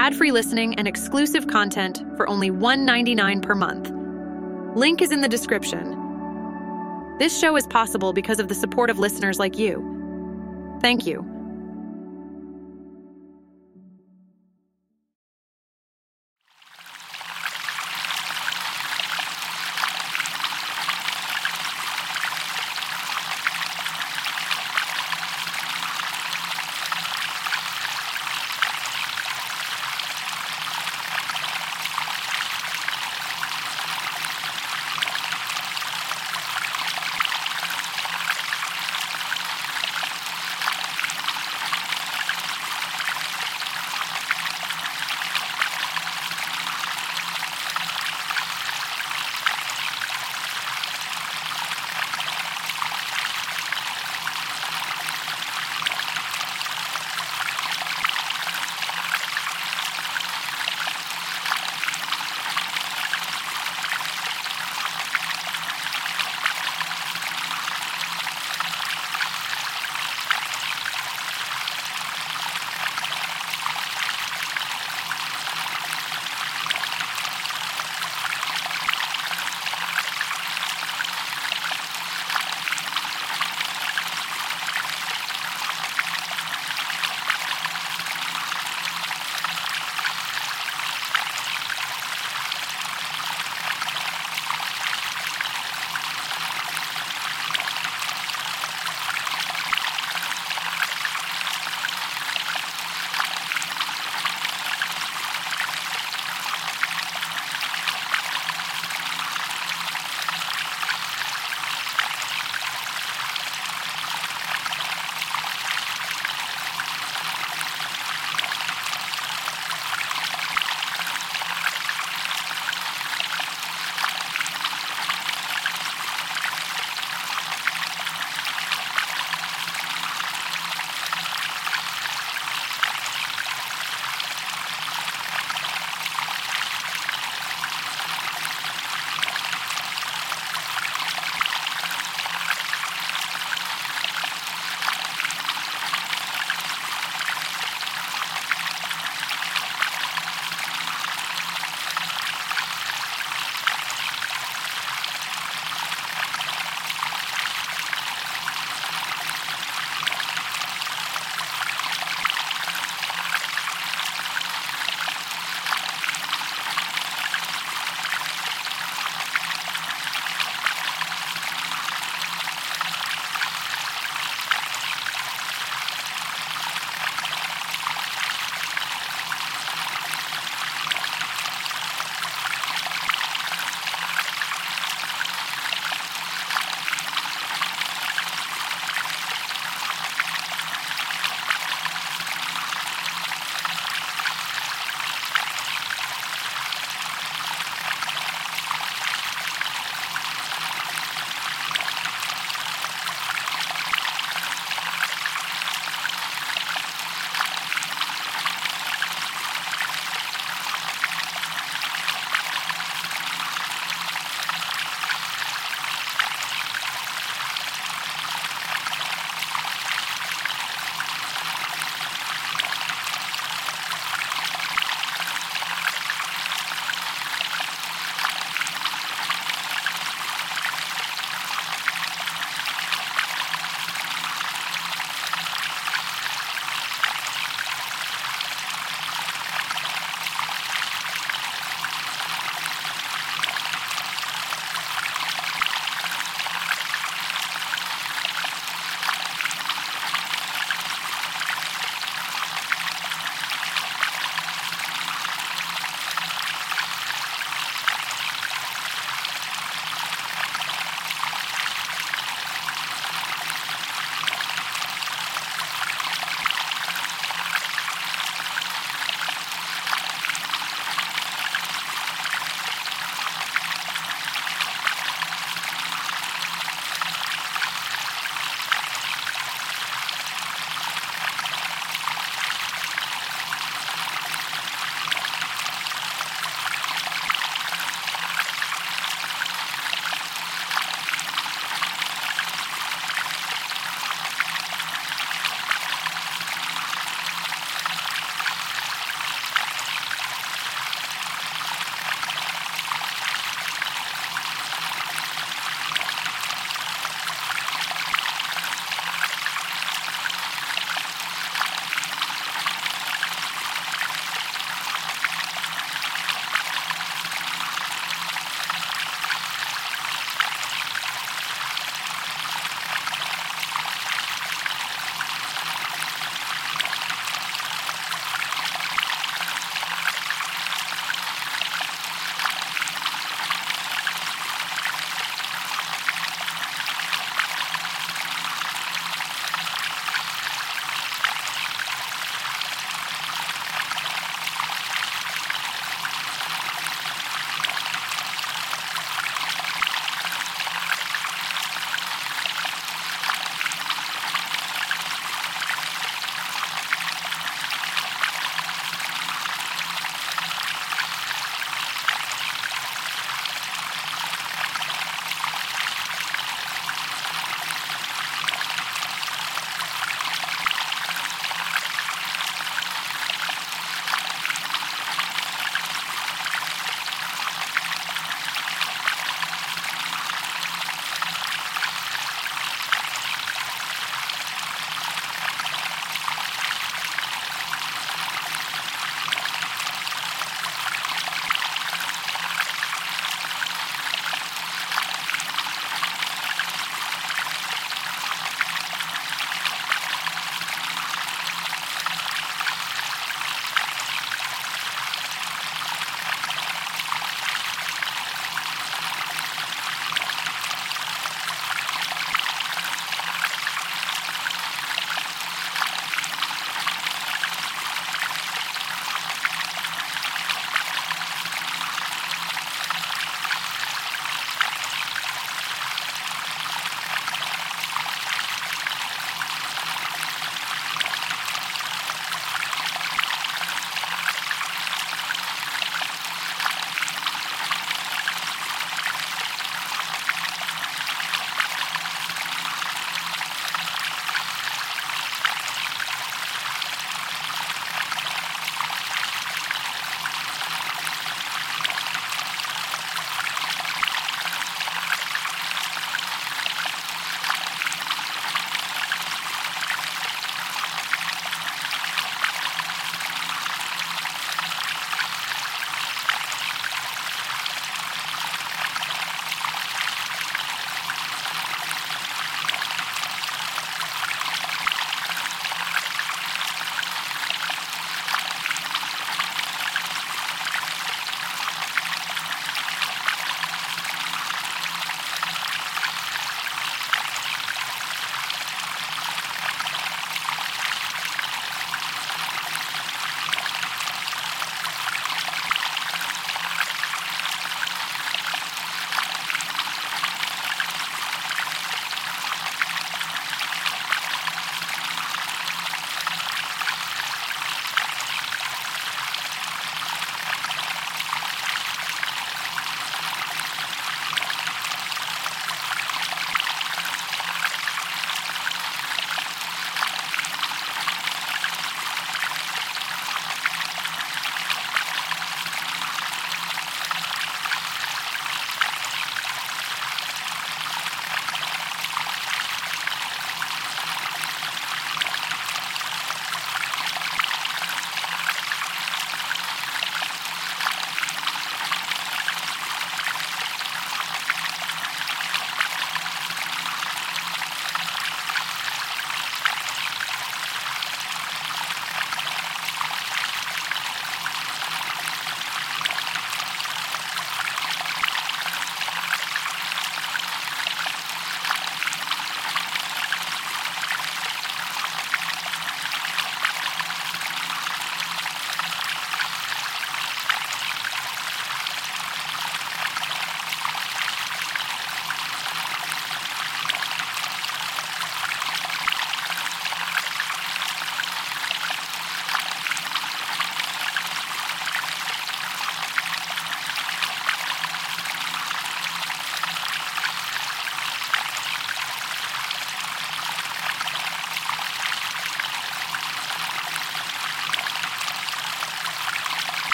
Ad-free listening and exclusive content for only $1.99 per month. Link is in the description. This show is possible because of the support of listeners like you. Thank you.